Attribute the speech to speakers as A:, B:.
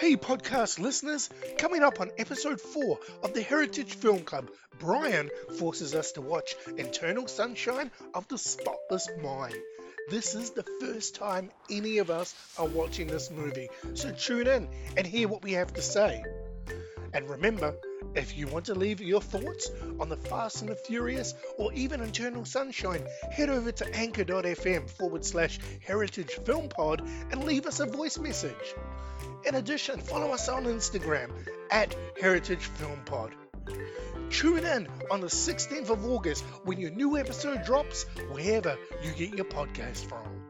A: Hey, podcast listeners! Coming up on episode 4 of the Heritage Film Club, Brian forces us to watch Eternal Sunshine of the Spotless Mind. This is the first time any of us are watching this movie, so tune in and hear what we have to say. And remember, if you want to leave your thoughts on the Fast and the Furious or even Eternal Sunshine, head over to anchor.fm forward slash heritage film pod and leave us a voice message. In addition, follow us on Instagram at Heritage Film Pod. Tune in on the 16th of August when your new episode drops wherever you get your podcast from.